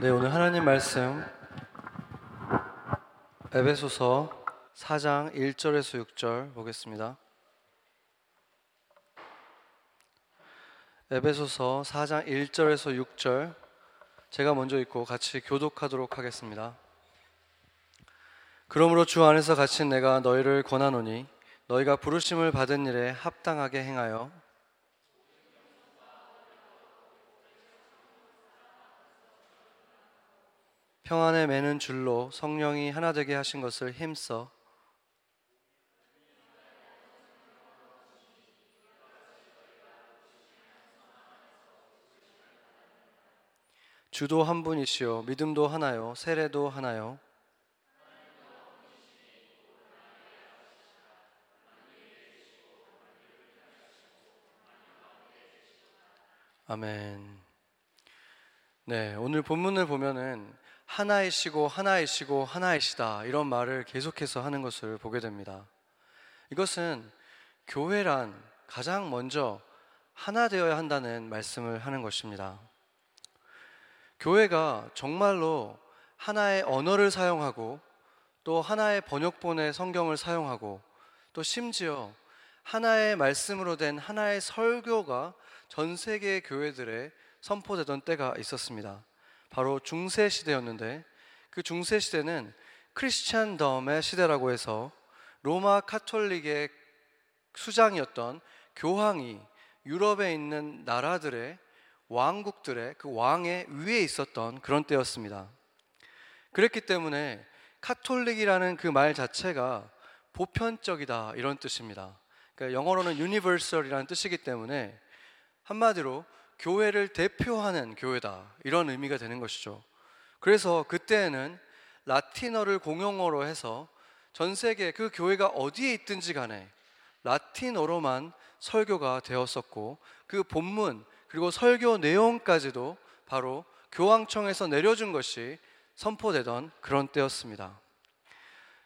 네, 오늘 하나님 말씀 에베소서 4장 1절에서 6절 보겠습니다. 에베소서 4장 1절에서 6절 제가 먼저 읽고 같이 교독하도록 하겠습니다. 그러므로 주 안에서 갇힌 내가 너희를 권하노니 너희가 부르심을 받은 일에 합당하게 행하여 평안에 매는 줄로 성령이 하나 되게 하신 것을 힘써 주도 한 분이시요 믿음도 하나요? 세례도 하나요? 아멘. 네, 오늘 본문을 보면은 하나이시고 하나이시고 하나이시다 이런 말을 계속해서 하는 것을 보게 됩니다. 이것은 교회란 가장 먼저 하나 되어야 한다는 말씀을 하는 것입니다. 교회가 정말로 하나의 언어를 사용하고 또 하나의 번역본의 성경을 사용하고 또 심지어 하나의 말씀으로 된 하나의 설교가 전 세계 교회들에 선포되던 때가 있었습니다. 바로 중세 시대였는데 그 중세 시대는 크리스찬 덤의 시대라고 해서 로마 카톨릭의 수장이었던 교황이 유럽에 있는 나라들의 왕국들의 그 왕의 위에 있었던 그런 때였습니다. 그랬기 때문에 카톨릭이라는 그 말 자체가 보편적이다 이런 뜻입니다. 그러니까 영어로는 universal이라는 뜻이기 때문에 한마디로 교회를 대표하는 교회다 이런 의미가 되는 것이죠. 그래서 그때에는 라틴어를 공용어로 해서 전 세계 그 교회가 어디에 있든지 간에 라틴어로만 설교가 되었었고 그 본문 그리고 설교 내용까지도 바로 교황청에서 내려준 것이 선포되던 그런 때였습니다.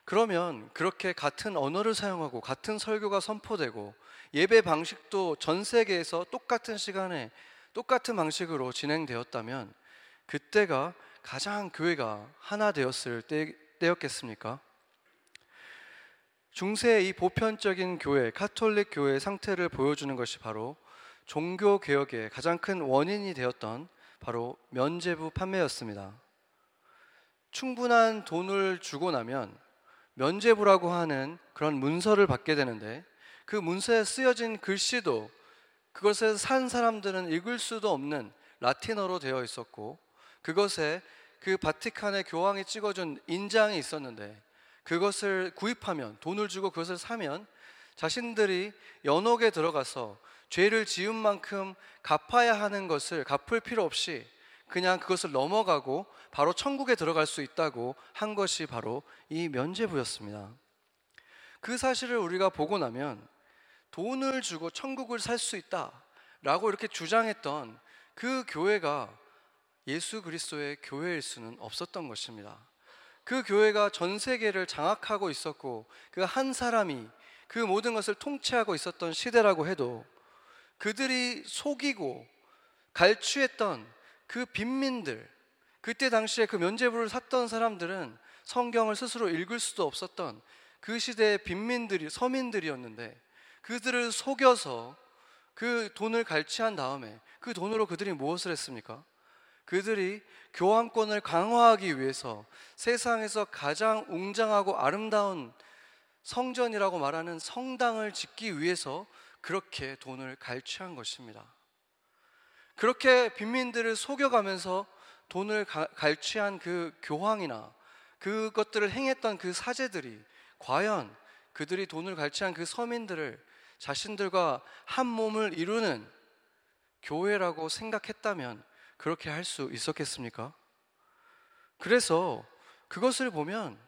그러면 그렇게 같은 언어를 사용하고 같은 설교가 선포되고 예배 방식도 전 세계에서 똑같은 시간에 똑같은 방식으로 진행되었다면 그때가 가장 교회가 하나 되었을 때, 때였겠습니까? 중세의 이 보편적인 교회, 카톨릭 교회의 상태를 보여주는 것이 바로 종교 개혁의 가장 큰 원인이 되었던 바로 면제부 판매였습니다. 충분한 돈을 주고 나면 면제부라고 하는 그런 문서를 받게 되는데 그 문서에 쓰여진 글씨도 그것을 산 사람들은 읽을 수도 없는 라틴어로 되어 있었고 그것에 그 바티칸의 교황이 찍어준 인장이 있었는데 그것을 구입하면 돈을 주고 그것을 사면 자신들이 연옥에 들어가서 죄를 지은 만큼 갚아야 하는 것을 갚을 필요 없이 그냥 그것을 넘어가고 바로 천국에 들어갈 수 있다고 한 것이 바로 이 면제부였습니다. 그 사실을 우리가 보고 나면 돈을 주고 천국을 살 수 있다라고 이렇게 주장했던 그 교회가 예수 그리스도의 교회일 수는 없었던 것입니다. 그 교회가 전 세계를 장악하고 있었고 그 한 사람이 그 모든 것을 통치하고 있었던 시대라고 해도 그들이 속이고 갈취했던 그 빈민들, 그때 당시에 그 면제부를 샀던 사람들은 성경을 스스로 읽을 수도 없었던 그 시대의 빈민들이 서민들이었는데 그들을 속여서 그 돈을 갈취한 다음에 그 돈으로 그들이 무엇을 했습니까? 그들이 교황권을 강화하기 위해서 세상에서 가장 웅장하고 아름다운 성전이라고 말하는 성당을 짓기 위해서 그렇게 돈을 갈취한 것입니다. 그렇게 빈민들을 속여가면서 돈을 가, 갈취한 그 교황이나 그것들을 행했던 그 사제들이 과연 그들이 돈을 갈취한 그 서민들을 자신들과 한 몸을 이루는 교회라고 생각했다면 그렇게 할 수 있었겠습니까? 그래서 그것을 보면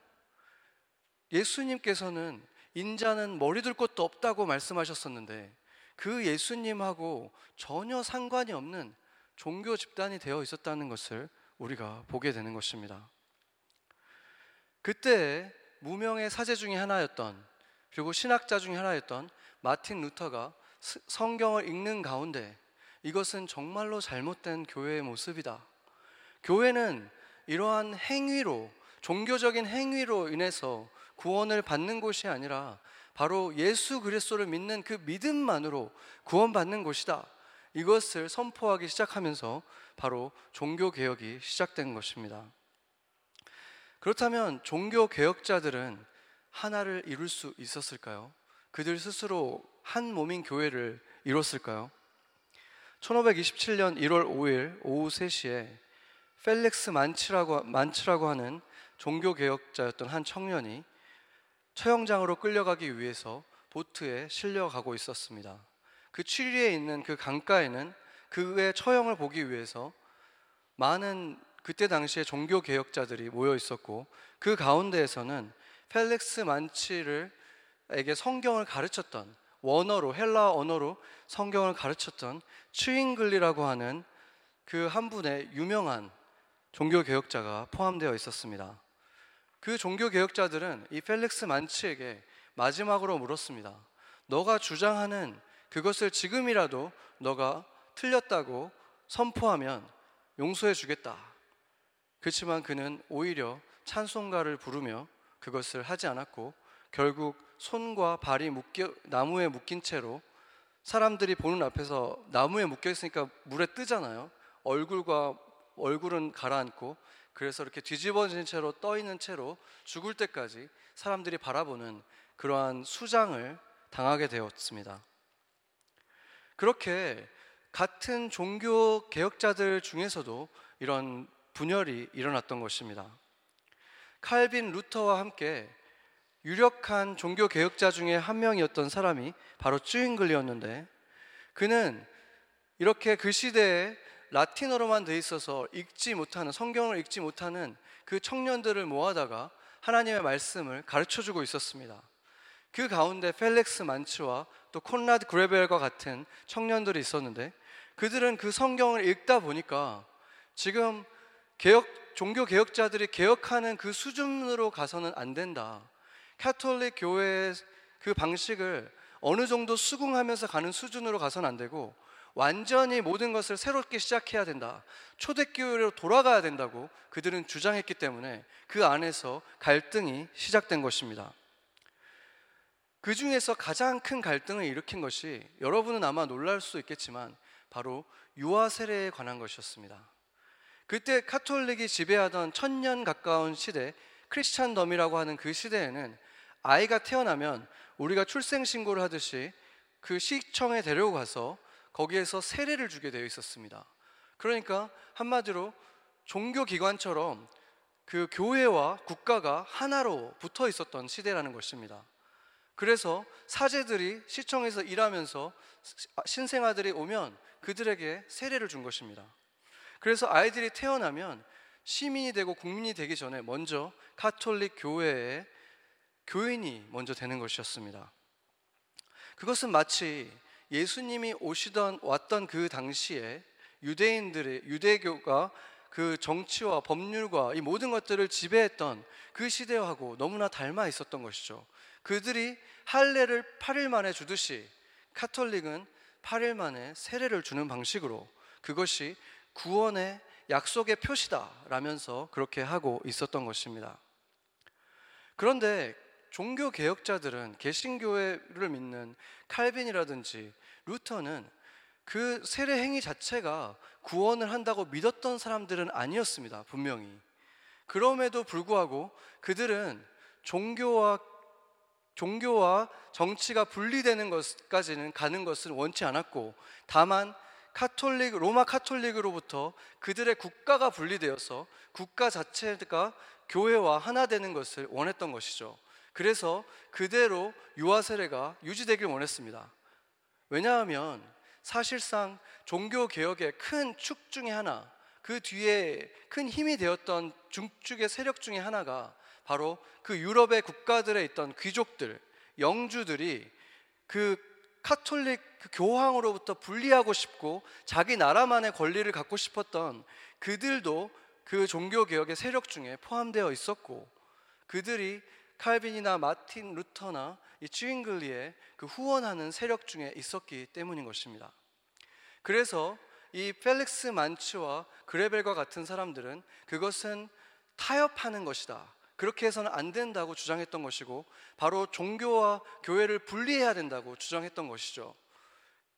예수님께서는 인자는 머리 둘 곳도 없다고 말씀하셨었는데 그 예수님하고 전혀 상관이 없는 종교 집단이 되어 있었다는 것을 우리가 보게 되는 것입니다. 그때 무명의 사제 중에 하나였던 그리고 신학자 중에 하나였던 마틴 루터가 성경을 읽는 가운데 이것은 정말로 잘못된 교회의 모습이다. 교회는 이러한 행위로 종교적인 행위로 인해서 구원을 받는 곳이 아니라 바로 예수 그리스도를 믿는 그 믿음만으로 구원받는 곳이다. 이것을 선포하기 시작하면서 바로 종교 개혁이 시작된 것입니다. 그렇다면 종교 개혁자들은 하나를 이룰 수 있었을까요? 그들 스스로 한 몸인 교회를 이뤘을까요? 1527년 1월 5일 오후 3시에 펠릭스 만치라고, 만치라고 하는 종교개혁자였던 한 청년이 처형장으로 끌려가기 위해서 보트에 실려가고 있었습니다. 그 취리에 있는 그 강가에는 그의 처형을 보기 위해서 많은 그때 당시에 종교 개혁자들이 모여 있었고 그 가운데에서는 펠릭스 만치를 에게 성경을 가르쳤던 원어로 헬라 언어로 성경을 가르쳤던 추잉글리라고 하는 그 한 분의 유명한 종교 개혁자가 포함되어 있었습니다. 그 종교 개혁자들은 이 펠릭스 만치에게 마지막으로 물었습니다. 너가 주장하는 그것을 지금이라도 너가 틀렸다고 선포하면 용서해 주겠다. 그렇지만 그는 오히려 찬송가를 부르며 그것을 하지 않았고 결국 손과 발이 묶여 나무에 묶인 채로 사람들이 보는 앞에서 나무에 묶여 있으니까 물에 뜨잖아요. 얼굴과 얼굴은 가라앉고 그래서 이렇게 뒤집어진 채로 떠 있는 채로 죽을 때까지 사람들이 바라보는 그러한 수장을 당하게 되었습니다. 그렇게 같은 종교 개혁자들 중에서도 이런 분열이 일어났던 것입니다. 칼빈 루터와 함께 유력한 종교 개혁자 중에 한 명이었던 사람이 바로 쭈잉글리였는데 그는 이렇게 그 시대에 라틴어로만 돼 있어서 읽지 못하는 성경을 읽지 못하는 그 청년들을 모아다가 하나님의 말씀을 가르쳐 주고 있었습니다. 그 가운데 펠릭스 만츠와 또 콘라드 그레벨과 같은 청년들이 있었는데 그들은 그 성경을 읽다 보니까 지금 개혁 종교 개혁자들이 개혁하는 그 수준으로 가서는 안 된다. 카톨릭 교회의 그 방식을 어느 정도 수긍하면서 가는 수준으로 가서는 안 되고 완전히 모든 것을 새롭게 시작해야 된다. 초대교회로 돌아가야 된다고 그들은 주장했기 때문에 그 안에서 갈등이 시작된 것입니다. 그 중에서 가장 큰 갈등을 일으킨 것이 여러분은 아마 놀랄 수 있겠지만 바로 유아 세례에 관한 것이었습니다. 그때 카톨릭이 지배하던 천년 가까운 시대 크리스찬덤이라고 하는 그 시대에는 아이가 태어나면 우리가 출생 신고를 하듯이 그 시청에 데려고 가서 거기에서 세례를 주게 되어 있었습니다. 그러니까 한마디로 종교 기관처럼 그 교회와 국가가 하나로 붙어 있었던 시대라는 것입니다. 그래서 사제들이 시청에서 일하면서 신생아들이 오면 그들에게 세례를 준 것입니다. 그래서 아이들이 태어나면 시민이 되고 국민이 되기 전에 먼저 카톨릭 교회에 교인이 먼저 되는 것이었습니다. 그것은 마치 예수님이 오시던 왔던 그 당시에 유대인들의 유대교가 그 정치와 법률과 이 모든 것들을 지배했던 그 시대하고 너무나 닮아 있었던 것이죠. 그들이 할례를 8일 만에 주듯이 카톨릭은 8일 만에 세례를 주는 방식으로 그것이 구원의 약속의 표시다라면서 그렇게 하고 있었던 것입니다. 그런데 종교 개혁자들은 개신교회를 믿는 칼빈이라든지 루터는 그 세례 행위 자체가 구원을 한다고 믿었던 사람들은 아니었습니다. 분명히. 그럼에도 불구하고 그들은 종교와 종교와 정치가 분리되는 것까지는 가는 것을 원치 않았고 다만 카톨릭 로마 카톨릭으로부터 그들의 국가가 분리되어서 국가 자체가 교회와 하나 되는 것을 원했던 것이죠. 그래서 그대로 유아 세례가 유지되길 원했습니다. 왜냐하면 사실상 종교 개혁의 큰 축 중에 하나, 그 뒤에 큰 힘이 되었던 중축의 세력 중에 하나가 바로 그 유럽의 국가들에 있던 귀족들, 영주들이 그 카톨릭 그 교황으로부터 분리하고 싶고 자기 나라만의 권리를 갖고 싶었던 그들도 그 종교 개혁의 세력 중에 포함되어 있었고 그들이 칼빈이나 마틴 루터나 이 쥐잉글리의 그 후원하는 세력 중에 있었기 때문인 것입니다. 그래서 이 펠릭스 만츠와 그레벨과 같은 사람들은 그것은 타협하는 것이다. 그렇게 해서는 안 된다고 주장했던 것이고 바로 종교와 교회를 분리해야 된다고 주장했던 것이죠.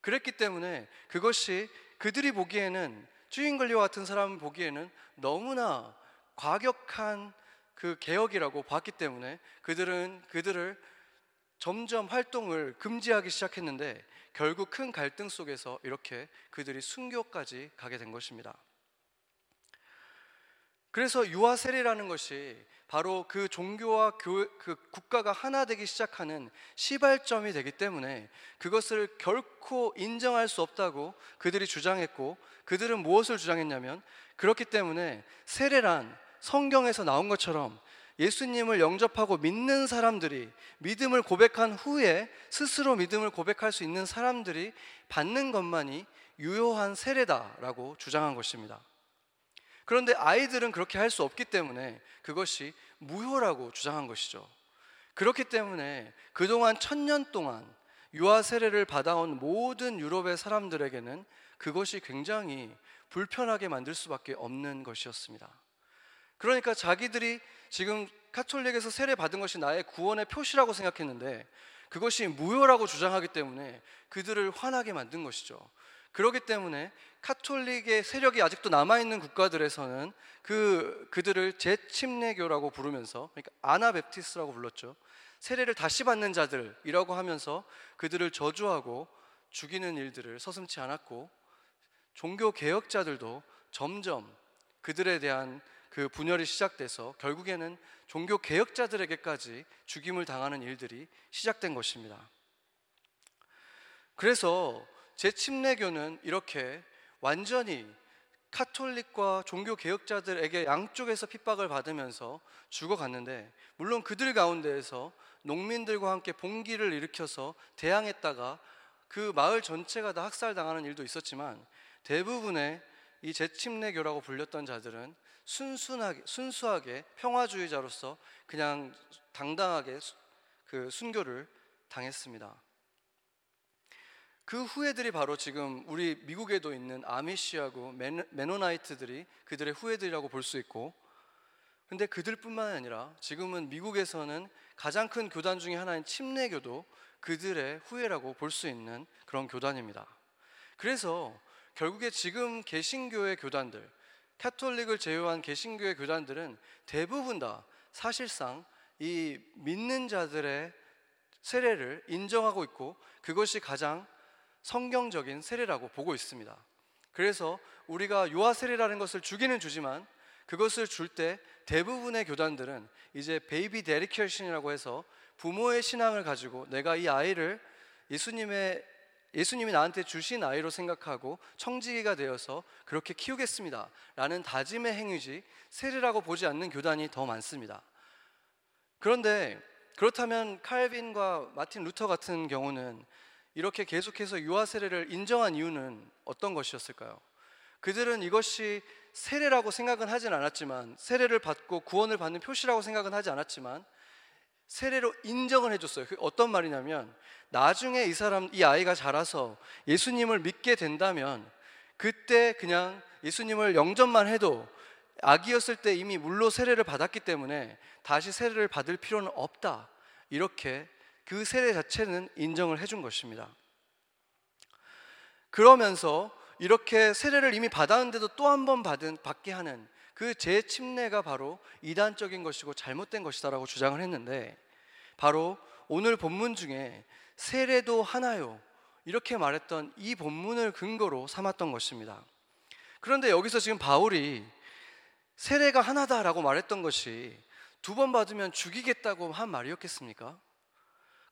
그랬기 때문에 그것이 그들이 보기에는 주인글리와 같은 사람 보기에는 너무나 과격한 그 개혁이라고 봤기 때문에 그들은 그들을 점점 활동을 금지하기 시작했는데 결국 큰 갈등 속에서 이렇게 그들이 순교까지 가게 된 것입니다. 그래서 유아 세례라는 것이 바로 그 종교와 교, 그 국가가 하나 되기 시작하는 시발점이 되기 때문에 그것을 결코 인정할 수 없다고 그들이 주장했고 그들은 무엇을 주장했냐면 그렇기 때문에 세례란 성경에서 나온 것처럼 예수님을 영접하고 믿는 사람들이 믿음을 고백한 후에 스스로 믿음을 고백할 수 있는 사람들이 받는 것만이 유효한 세례다라고 주장한 것입니다. 그런데 아이들은 그렇게 할 수 없기 때문에 그것이 무효라고 주장한 것이죠. 그렇기 때문에 그동안 천년 동안 유아 세례를 받아온 모든 유럽의 사람들에게는 그것이 굉장히 불편하게 만들 수밖에 없는 것이었습니다. 그러니까 자기들이 지금 카톨릭에서 세례 받은 것이 나의 구원의 표시라고 생각했는데 그것이 무효라고 주장하기 때문에 그들을 화나게 만든 것이죠. 그렇기 때문에 카톨릭의 세력이 아직도 남아 있는 국가들에서는 그 그들을 재침례교라고 부르면서 그러니까 아나베티스라고 불렀죠. 세례를 다시 받는 자들이라고 하면서 그들을 저주하고 죽이는 일들을 서슴지 않았고 종교 개혁자들도 점점 그들에 대한 그 분열이 시작돼서 결국에는 종교 개혁자들에게까지 죽임을 당하는 일들이 시작된 것입니다. 그래서 제 침례교는 이렇게 완전히 카톨릭과 종교 개혁자들에게 양쪽에서 핍박을 받으면서 죽어갔는데 물론 그들 가운데에서 농민들과 함께 봉기를 일으켜서 대항했다가 그 마을 전체가 다 학살당하는 일도 있었지만 대부분의 이 재침례교라고 불렸던 자들은 순순하게 순수하게 평화주의자로서 그냥 당당하게 그 순교를 당했습니다. 그 후예들이 바로 지금 우리 미국에도 있는 아미시하고 메노나이트들이 그들의 후예들이라고 볼 수 있고 근데 그들뿐만 아니라 지금은 미국에서는 가장 큰 교단 중의 하나인 침례교도 그들의 후예라고 볼 수 있는 그런 교단입니다. 그래서 결국에 지금 개신교의 교단들, 카톨릭을 제외한 개신교의 교단들은 대부분 다 사실상 이 믿는 자들의 세례를 인정하고 있고 그것이 가장 성경적인 세례라고 보고 있습니다. 그래서 우리가 유아 세례라는 것을 주기는 주지만 그것을 줄 때 대부분의 교단들은 이제 baby dedication이라고 해서 부모의 신앙을 가지고 내가 이 아이를 예수님의 예수님이 나한테 주신 아이로 생각하고 청지기가 되어서 그렇게 키우겠습니다. 라는 다짐의 행위지 세례라고 보지 않는 교단이 더 많습니다. 그런데 그렇다면 칼빈과 마틴 루터 같은 경우는 이렇게 계속해서 유아 세례를 인정한 이유는 어떤 것이었을까요? 그들은 이것이 세례라고 생각은 하진 않았지만 세례를 받고 구원을 받는 표시라고 생각은 하지 않았지만 세례로 인정을 해줬어요. 그 어떤 말이냐면 나중에 이 사람 이 아이가 자라서 예수님을 믿게 된다면 그때 그냥 예수님을 영접만 해도 아기였을 때 이미 물로 세례를 받았기 때문에 다시 세례를 받을 필요는 없다. 이렇게 그 세례 자체는 인정을 해준 것입니다. 그러면서 이렇게 세례를 이미 받았는데도 또 한 번 받은 받게 하는 그 재침례가 바로 이단적인 것이고 잘못된 것이다라고 주장을 했는데 바로 오늘 본문 중에 세례도 하나요 이렇게 말했던 이 본문을 근거로 삼았던 것입니다. 그런데 여기서 지금 바울이 세례가 하나다라고 말했던 것이 두 번 받으면 죽이겠다고 한 말이었겠습니까?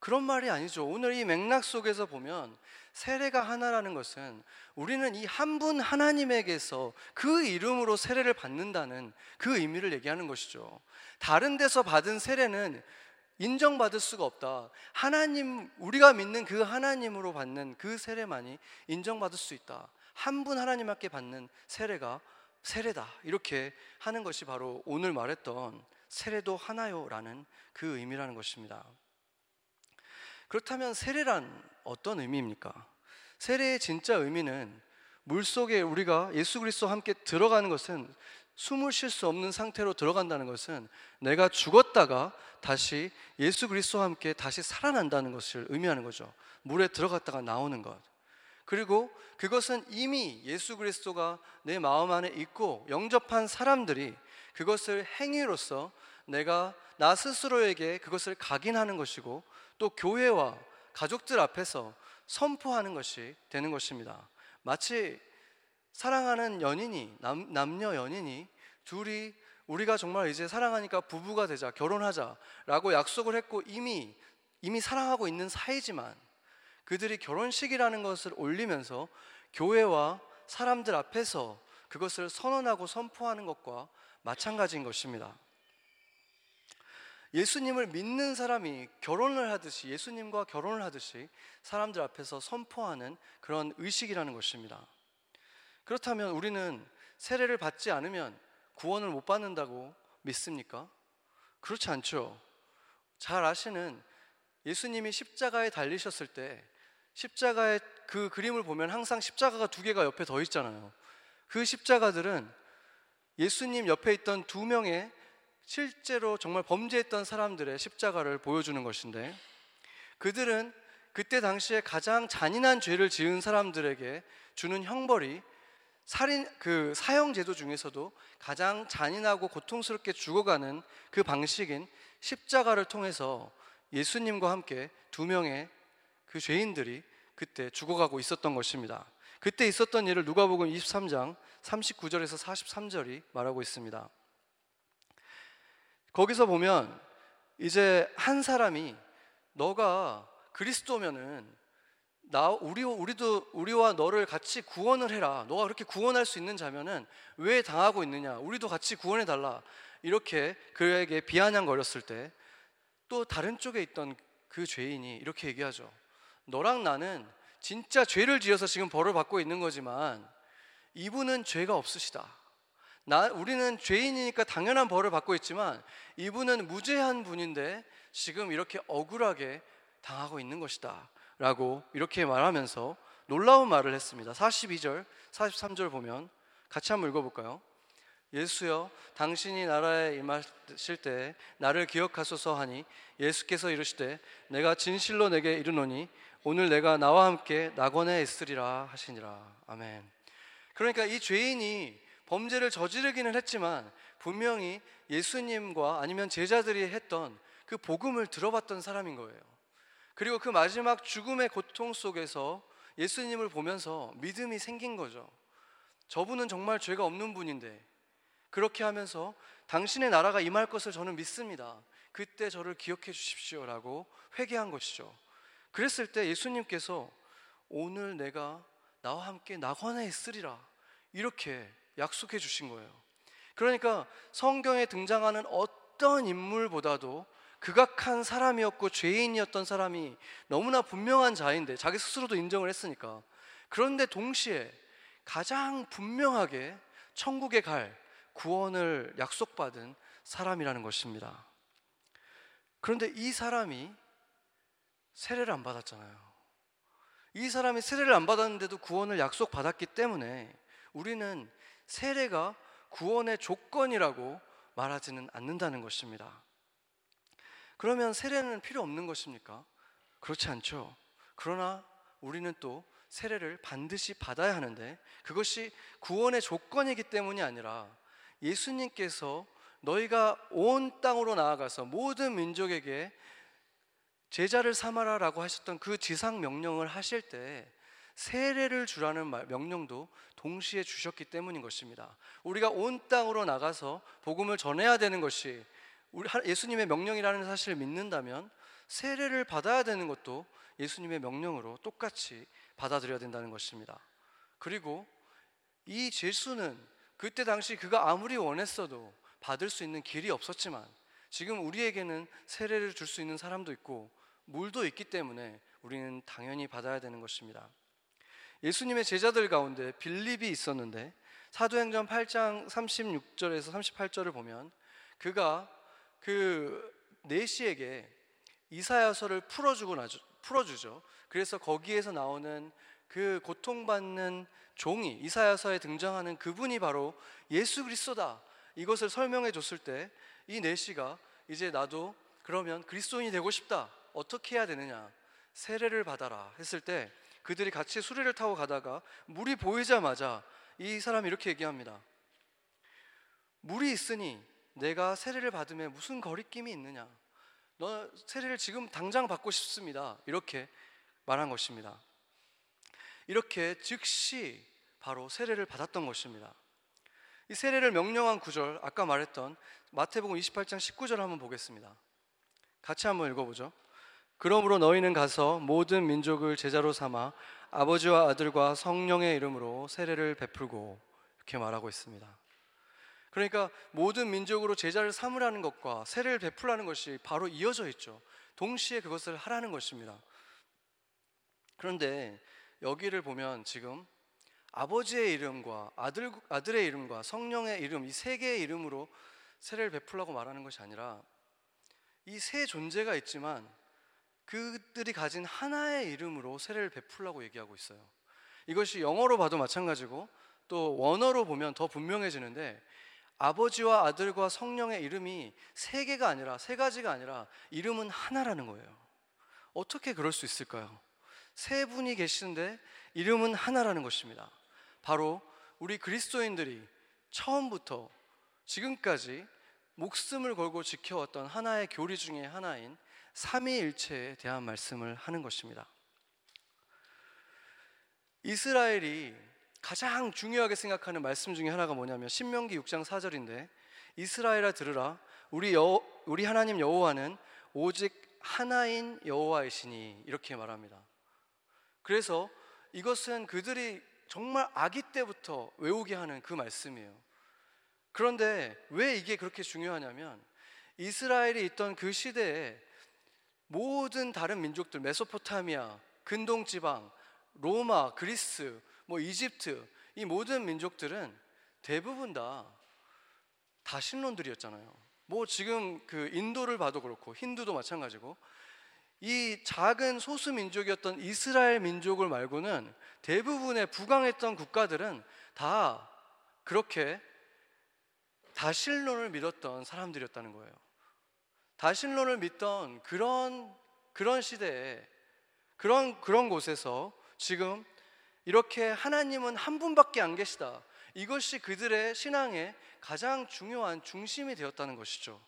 그런 말이 아니죠. 오늘 이 맥락 속에서 보면 세례가 하나라는 것은 우리는 이 한 분 하나님에게서 그 이름으로 세례를 받는다는 그 의미를 얘기하는 것이죠. 다른 데서 받은 세례는 인정받을 수가 없다. 하나님, 우리가 믿는 그 하나님으로 받는 그 세례만이 인정받을 수 있다. 한 분 하나님께 받는 세례가 세례다. 이렇게 하는 것이 바로 오늘 말했던 세례도 하나요라는 그 의미라는 것입니다. 그렇다면 세례란 어떤 의미입니까? 세례의 진짜 의미는 물 속에 우리가 예수 그리스도와 함께 들어가는 것은 숨을 쉴 수 없는 상태로 들어간다는 것은 내가 죽었다가 다시 예수 그리스도와 함께 다시 살아난다는 것을 의미하는 거죠. 물에 들어갔다가 나오는 것. 그리고 그것은 이미 예수 그리스도가 내 마음 안에 있고 영접한 사람들이 그것을 행위로서 내가 나 스스로에게 그것을 각인하는 것이고 또 교회와 가족들 앞에서 선포하는 것이 되는 것입니다. 마치 사랑하는 연인이 남, 남녀 연인이 둘이 우리가 정말 이제 사랑하니까 부부가 되자 결혼하자라고 약속을 했고 이미 이미 사랑하고 있는 사이지만 그들이 결혼식이라는 것을 올리면서 교회와 사람들 앞에서 그것을 선언하고 선포하는 것과 마찬가지인 것입니다. 예수님을 믿는 사람이 결혼을 하듯이 예수님과 결혼을 하듯이 사람들 앞에서 선포하는 그런 의식이라는 것입니다. 그렇다면 우리는 세례를 받지 않으면 구원을 못 받는다고 믿습니까? 그렇지 않죠. 잘 아시는 예수님이 십자가에 달리셨을 때 십자가의 그 그림을 보면 항상 십자가가 두 개가 옆에 더 있잖아요. 그 십자가들은 예수님 옆에 있던 두 명의 실제로 정말 범죄했던 사람들의 십자가를 보여주는 것인데 그들은 그때 당시에 가장 잔인한 죄를 지은 사람들에게 주는 형벌이 살인 그 사형 제도 중에서도 가장 잔인하고 고통스럽게 죽어가는 그 방식인 십자가를 통해서 예수님과 함께 두 명의 그 죄인들이 그때 죽어가고 있었던 것입니다. 그때 있었던 일을 누가복음 23장 39절에서 43절이 말하고 있습니다. 거기서 보면 이제 한 사람이 너가 그리스도면은 나 우리 우리도 우리와 너를 같이 구원을 해라. 너가 그렇게 구원할 수 있는 자면은 왜 당하고 있느냐? 우리도 같이 구원해 달라. 이렇게 그에게 비아냥거렸을 때 또 다른 쪽에 있던 그 죄인이 이렇게 얘기하죠. 너랑 나는 진짜 죄를 지어서 지금 벌을 받고 있는 거지만 이분은 죄가 없으시다. 나, 우리는 죄인이니까 당연한 벌을 받고 있지만 이분은 무죄한 분인데 지금 이렇게 억울하게 당하고 있는 것이다. 라고 이렇게 말하면서 놀라운 말을 했습니다. 42절, 43절 보면 같이 한번 읽어볼까요? 예수여, 당신이 나라에 임하실 때 나를 기억하소서 하니 예수께서 이르시되 내가 진실로 내게 이르노니 오늘 내가 나와 함께 낙원에 있으리라 하시니라. 아멘. 그러니까 이 죄인이 범죄를 저지르기는 했지만 분명히 예수님과 아니면 제자들이 했던 그 복음을 들어봤던 사람인 거예요. 그리고 그 마지막 죽음의 고통 속에서 예수님을 보면서 믿음이 생긴 거죠. 저분은 정말 죄가 없는 분인데 그렇게 하면서 당신의 나라가 임할 것을 저는 믿습니다. 그때 저를 기억해 주십시오라고 회개한 것이죠. 그랬을 때 예수님께서 오늘 내가 나와 함께 낙원에 있으리라 이렇게 약속해 주신 거예요. 그러니까 성경에 등장하는 어떤 인물보다도 극악한 사람이었고 죄인이었던 사람이 너무나 분명한 자인데 자기 스스로도 인정을 했으니까 그런데 동시에 가장 분명하게 천국에 갈 구원을 약속받은 사람이라는 것입니다. 그런데 이 사람이 세례를 안 받았잖아요. 이 사람이 세례를 안 받았는데도 구원을 약속받았기 때문에 우리는 세례가 구원의 조건이라고 말하지는 않는다는 것입니다. 그러면 세례는 필요 없는 것입니까? 그렇지 않죠. 그러나 우리는 또 세례를 반드시 받아야 하는데 그것이 구원의 조건이기 때문이 아니라 예수님께서 너희가 온 땅으로 나아가서 모든 민족에게 제자를 삼아라라고 하셨던 그 지상 명령을 하실 때 세례를 주라는 명령도 동시에 주셨기 때문인 것입니다. 우리가 온 땅으로 나가서 복음을 전해야 되는 것이 예수님의 명령이라는 사실을 믿는다면 세례를 받아야 되는 것도 예수님의 명령으로 똑같이 받아들여야 된다는 것입니다. 그리고 이 예수는 그때 당시 그가 아무리 원했어도 받을 수 있는 길이 없었지만 지금 우리에게는 세례를 줄 수 있는 사람도 있고 물도 있기 때문에 우리는 당연히 받아야 되는 것입니다. 예수님의 제자들 가운데 빌립이 있었는데 사도행전 8장 36절에서 38절을 보면 그가 그 네시에게 이사야서를 풀어주고 나죠, 풀어주죠. 그래서 거기에서 나오는 그 고통받는 종이 이사야서에 등장하는 그분이 바로 예수 그리스도다. 이것을 설명해 줬을 때 이 내시가 이제 나도 그러면 그리스도인이 되고 싶다. 어떻게 해야 되느냐? 세례를 받아라 했을 때 그들이 같이 수레를 타고 가다가 물이 보이자마자 이 사람이 이렇게 얘기합니다. 물이 있으니 내가 세례를 받으면 무슨 거리낌이 있느냐? 너 세례를 지금 당장 받고 싶습니다. 이렇게 말한 것입니다. 이렇게 즉시 바로 세례를 받았던 것입니다. 이 세례를 명령한 구절 아까 말했던 마태복음 28장 19절 한번 보겠습니다. 같이 한번 읽어보죠. 그러므로 너희는 가서 모든 민족을 제자로 삼아 아버지와 아들과 성령의 이름으로 세례를 베풀고 이렇게 말하고 있습니다. 그러니까 모든 민족으로 제자를 삼으라는 것과 세례를 베풀라는 것이 바로 이어져 있죠. 동시에 그것을 하라는 것입니다. 그런데 여기를 보면 지금 아버지의 이름과 아들, 아들의 이름과 성령의 이름 이 세 개의 이름으로 세례를 베풀라고 말하는 것이 아니라 이 세 존재가 있지만 그들이 가진 하나의 이름으로 세례를 베풀라고 얘기하고 있어요. 이것이 영어로 봐도 마찬가지고 또 원어로 보면 더 분명해지는데 아버지와 아들과 성령의 이름이 세 개가 아니라 세 가지가 아니라 이름은 하나라는 거예요. 어떻게 그럴 수 있을까요? 세 분이 계시는데 이름은 하나라는 것입니다. 바로 우리 그리스도인들이 처음부터 지금까지 목숨을 걸고 지켜왔던 하나의 교리 중에 하나인 삼위일체에 대한 말씀을 하는 것입니다. 이스라엘이 가장 중요하게 생각하는 말씀 중에 하나가 뭐냐면 신명기 6장 4절인데 이스라엘아 들으라 우리 여 우리 하나님 여호와는 오직 하나인 여호와이시니 이렇게 말합니다. 그래서 이것은 그들이 정말 아기 때부터 외우게 하는 그 말씀이에요. 그런데 왜 이게 그렇게 중요하냐면 이스라엘이 있던 그 시대에 모든 다른 민족들 메소포타미아, 근동 지방, 로마, 그리스, 뭐 이집트 이 모든 민족들은 대부분 다 다신론들이었잖아요. 뭐 지금 그 인도를 봐도 그렇고 힌두도 마찬가지고 이 작은 소수 민족이었던 이스라엘 민족을 말고는 대부분의 부강했던 국가들은 다 그렇게 다신론을 믿었던 사람들이었다는 거예요. 다신론을 믿던 그런 그런 시대에 그런 그런 곳에서 지금 이렇게 하나님은 한 분밖에 안 계시다. 이것이 그들의 신앙의 가장 중요한 중심이 되었다는 것이죠.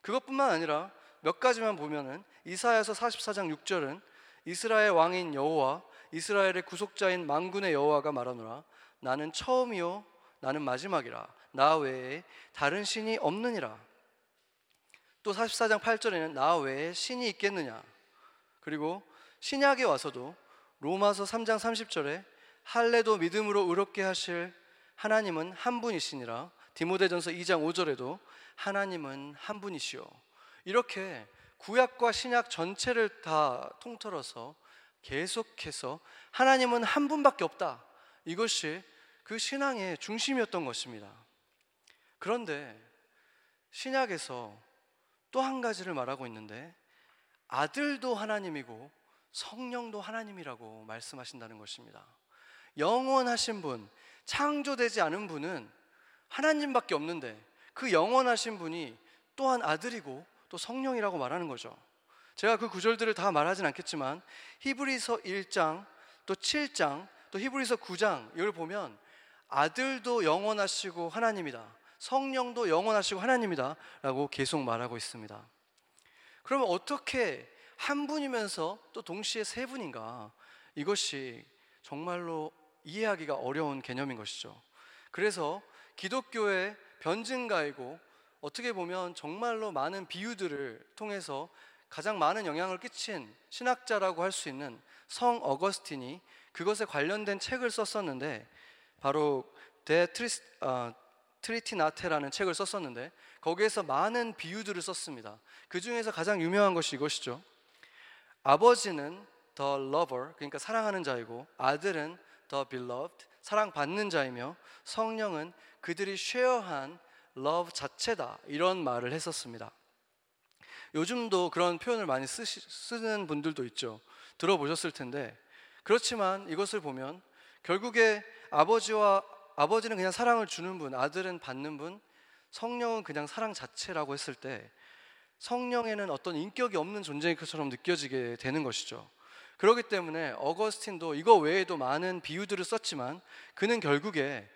그것뿐만 아니라 몇 가지만 보면은 이사야서 44장 6절은 이스라엘 왕인 여호와 이스라엘의 구속자인 만군의 여호와가 말하노라 나는 처음이요 나는 마지막이라 나 외에 다른 신이 없느니라 또 44장 8절에는 나 외에 신이 있겠느냐 그리고 신약에 와서도 로마서 3장 30절에 할례도 믿음으로 의롭게 하실 하나님은 한 분이시니라 디모데전서 2장 5절에도 하나님은 한 분이시오 이렇게 구약과 신약 전체를 다 통틀어서 계속해서 하나님은 한 분밖에 없다. 이것이 그 신앙의 중심이었던 것입니다. 그런데 신약에서 또 한 가지를 말하고 있는데 아들도 하나님이고 성령도 하나님이라고 말씀하신다는 것입니다. 영원하신 분, 창조되지 않은 분은 하나님밖에 없는데 그 영원하신 분이 또한 아들이고 또 성령이라고 말하는 거죠. 제가 그 구절들을 다 말하진 않겠지만 히브리서 1장 또 7장 또 히브리서 9장 이걸 보면 아들도 영원하시고 하나님이다. 성령도 영원하시고 하나님이다. 라고 계속 말하고 있습니다. 그러면 어떻게 한 분이면서 또 동시에 세 분인가? 이것이 정말로 이해하기가 어려운 개념인 것이죠. 그래서 기독교의 변증가이고 어떻게 보면 정말로 많은 비유들을 통해서 가장 많은 영향을 끼친 신학자라고 할 수 있는 성 어거스틴이 그것에 관련된 책을 썼었는데 바로 De Tris, 어, Trinitate라는 책을 썼었는데 거기에서 많은 비유들을 썼습니다. 그 중에서 가장 유명한 것이 이것이죠. 아버지는 the lover 그러니까 사랑하는 자이고 아들은 the beloved 사랑받는 자이며 성령은 그들이 share한 love 자체다 이런 말을 했었습니다. 요즘도 그런 표현을 많이 쓰시, 쓰는 분들도 있죠. 들어보셨을 텐데 그렇지만 이것을 보면 결국에 아버지와 아버지는 그냥 사랑을 주는 분, 아들은 받는 분, 성령은 그냥 사랑 자체라고 했을 때 성령에는 어떤 인격이 없는 존재인 것처럼 느껴지게 되는 것이죠. 그렇기 때문에 어거스틴도 이거 외에도 많은 비유들을 썼지만 그는 결국에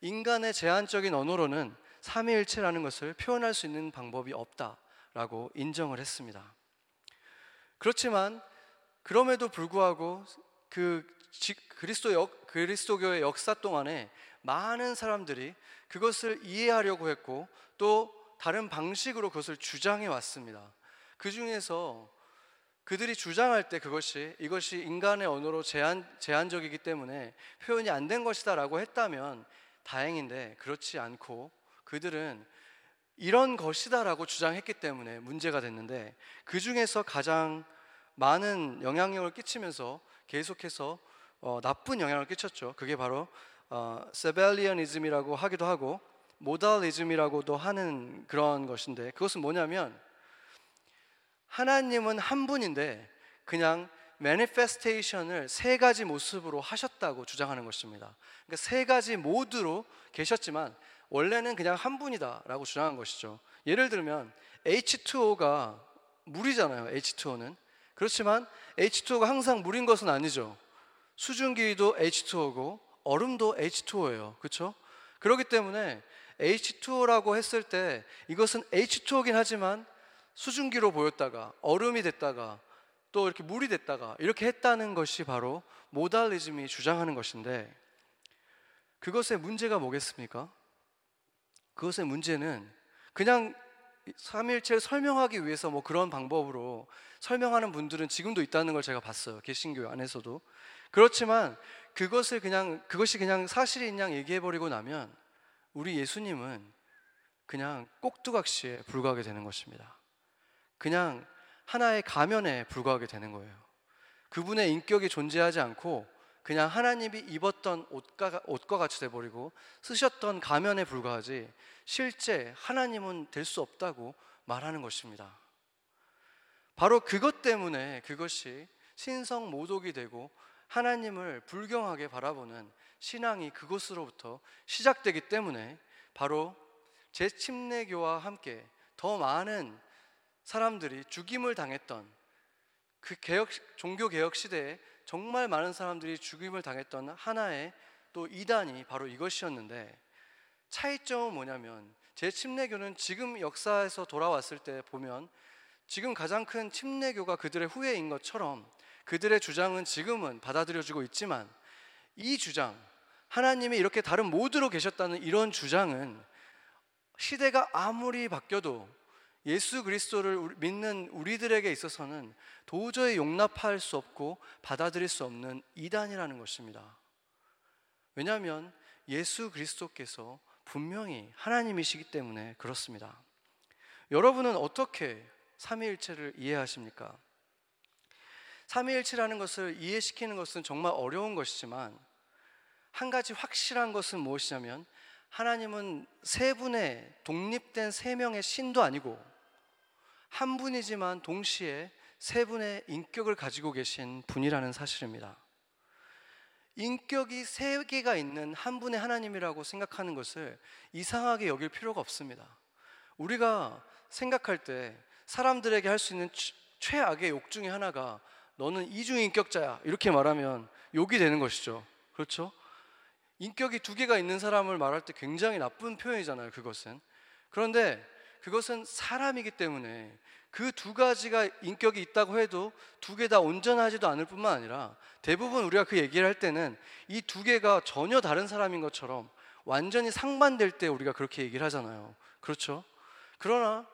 인간의 제한적인 언어로는 삼위일체라는 것을 표현할 수 있는 방법이 없다라고 인정을 했습니다. 그렇지만 그럼에도 불구하고 그 그리스도 역, 그리스도교의 역사 동안에 많은 사람들이 그것을 이해하려고 했고 또 다른 방식으로 그것을 주장해 왔습니다. 그 중에서 그들이 주장할 때 그것이 이것이 인간의 언어로 제한, 제한적이기 때문에 표현이 안 된 것이다 라고 했다면 다행인데 그렇지 않고 그들은 이런 것이다 라고 주장했기 때문에 문제가 됐는데 그 중에서 가장 많은 영향력을 끼치면서 계속해서 어, 나쁜 영향을 끼쳤죠. 그게 바로 어, 세벨리언이즘이라고 하기도 하고 모달리즘이라고도 하는 그런 것인데 그것은 뭐냐면 하나님은 한 분인데 그냥 매니페스테이션을 세 가지 모습으로 하셨다고 주장하는 것입니다. 그러니까 세 가지 모드로 계셨지만 원래는 그냥 한 분이다라고 주장한 것이죠. 예를 들면 H2O가 물이잖아요. H2O는 그렇지만 H2O가 항상 물인 것은 아니죠. 수증기도 H2O고 얼음도 H2O예요. 그렇죠? 그렇기 때문에 H2O라고 했을 때 이것은 H2O긴 하지만 수증기로 보였다가 얼음이 됐다가 또 이렇게 물이 됐다가 이렇게 했다는 것이 바로 모달리즘이 주장하는 것인데 그것의 문제가 뭐겠습니까? 그것의 문제는 그냥 삼일체를 설명하기 위해서 뭐 그런 방법으로 설명하는 분들은 지금도 있다는 걸 제가 봤어요. 개신교 안에서도. 그렇지만 그것을 그냥 그것이 그냥 사실인 양 얘기해 버리고 나면 우리 예수님은 그냥 꼭두각시에 불과하게 되는 것입니다. 그냥 하나의 가면에 불과하게 되는 거예요. 그분의 인격이 존재하지 않고 그냥 하나님이 입었던 옷과, 옷과 같이 돼버리고 쓰셨던 가면에 불과하지 실제 하나님은 될 수 없다고 말하는 것입니다. 바로 그것 때문에 그것이 신성 모독이 되고 하나님을 불경하게 바라보는 신앙이 그것으로부터 시작되기 때문에 바로 제 침례교와 함께 더 많은 사람들이 죽임을 당했던 그 개혁 종교 개혁 시대에 정말 많은 사람들이 죽임을 당했던 하나의 또 이단이 바로 이것이었는데 차이점은 뭐냐면 제 침례교는 지금 역사에서 돌아왔을 때 보면 지금 가장 큰 침례교가 그들의 후예인 것처럼 그들의 주장은 지금은 받아들여지고 있지만 이 주장 하나님이 이렇게 다른 모드로 계셨다는 이런 주장은 시대가 아무리 바뀌어도 예수 그리스도를 믿는 우리들에게 있어서는 도저히 용납할 수 없고 받아들일 수 없는 이단이라는 것입니다. 왜냐하면 예수 그리스도께서 분명히 하나님이시기 때문에 그렇습니다. 여러분은 어떻게 삼위일체를 이해하십니까? 삼위일체라는 것을 이해시키는 것은 정말 어려운 것이지만 한 가지 확실한 것은 무엇이냐면 하나님은 세 분의 독립된 세 명의 신도 아니고 한 분이지만 동시에 세 분의 인격을 가지고 계신 분이라는 사실입니다. 인격이 세 개가 있는 한 분의 하나님이라고 생각하는 것을 이상하게 여길 필요가 없습니다. 우리가 생각할 때 사람들에게 할 수 있는 최악의 욕 중에 하나가 너는 이중인격자야 이렇게 말하면 욕이 되는 것이죠. 그렇죠? 인격이 두 개가 있는 사람을 말할 때 굉장히 나쁜 표현이잖아요. 그것은 그런데 그것은 사람이기 때문에 그 두 가지가 인격이 있다고 해도 두 개 다 온전하지도 않을 뿐만 아니라 대부분 우리가 그 얘기를 할 때는 이 두 개가 전혀 다른 사람인 것처럼 완전히 상반될 때 우리가 그렇게 얘기를 하잖아요. 그렇죠? 그러나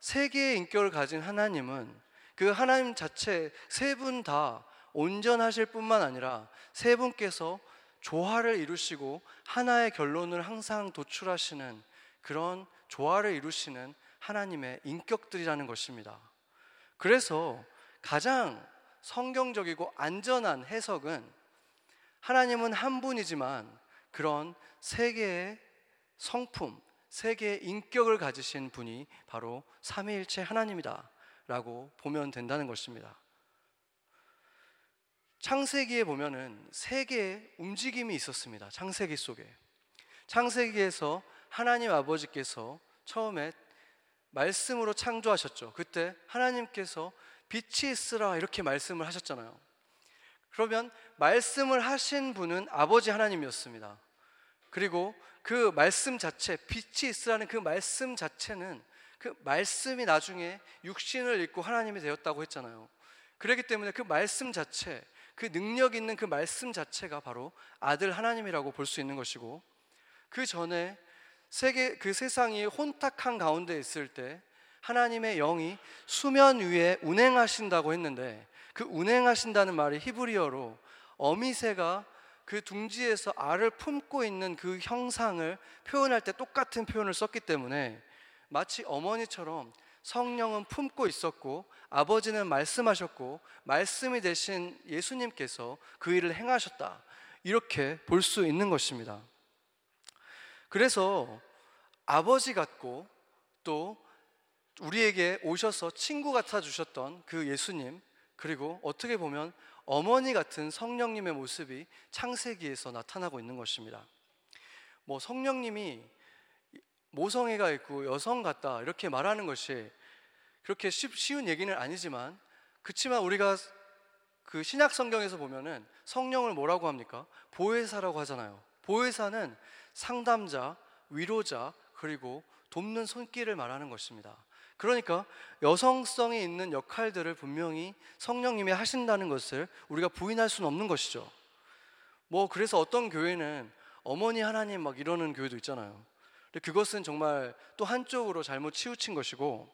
세 개의 인격을 가진 하나님은 그 하나님 자체 세 분 다 온전하실 뿐만 아니라 세 분께서 조화를 이루시고 하나의 결론을 항상 도출하시는 그런 조화를 이루시는 하나님의 인격들이라는 것입니다. 그래서 가장 성경적이고 안전한 해석은 하나님은 한 분이지만 그런 세 개의 성품, 세 개의 인격을 가지신 분이 바로 삼위일체 하나님이다 라고 보면 된다는 것입니다. 창세기에 보면은 세 개의 움직임이 있었습니다. 창세기 속에. 창세기에서 하나님 아버지께서 처음에 말씀으로 창조하셨죠. 그때 하나님께서 빛이 있으라 이렇게 말씀을 하셨잖아요. 그러면 말씀을 하신 분은 아버지 하나님이었습니다. 그리고 그 말씀 자체, 빛이 있으라는 그 말씀 자체는 그 말씀이 나중에 육신을 입고 하나님이 되었다고 했잖아요. 그렇기 때문에 그 말씀 자체, 그 능력 있는 그 말씀 자체가 바로 아들 하나님이라고 볼 수 있는 것이고 그 전에 세계 그 세상이 혼탁한 가운데 있을 때 하나님의 영이 수면 위에 운행하신다고 했는데 그 운행하신다는 말이 히브리어로 어미새가 그 둥지에서 알을 품고 있는 그 형상을 표현할 때 똑같은 표현을 썼기 때문에 마치 어머니처럼 성령은 품고 있었고 아버지는 말씀하셨고 말씀이 되신 예수님께서 그 일을 행하셨다. 이렇게 볼 수 있는 것입니다. 그래서 아버지 같고 또 우리에게 오셔서 친구 같아 주셨던 그 예수님 그리고 어떻게 보면 어머니 같은 성령님의 모습이 창세기에서 나타나고 있는 것입니다. 뭐 성령님이 모성애가 있고 여성 같다 이렇게 말하는 것이 그렇게 쉬운 얘기는 아니지만 그렇지만 우리가 그 신약 성경에서 보면은 성령을 뭐라고 합니까? 보혜사라고 하잖아요. 보혜사는 상담자, 위로자, 그리고 돕는 손길을 말하는 것입니다. 그러니까 여성성이 있는 역할들을 분명히 성령님이 하신다는 것을 우리가 부인할 수는 없는 것이죠. 뭐 그래서 어떤 교회는 어머니 하나님 막 이러는 교회도 있잖아요. 그것은 정말 또 한쪽으로 잘못 치우친 것이고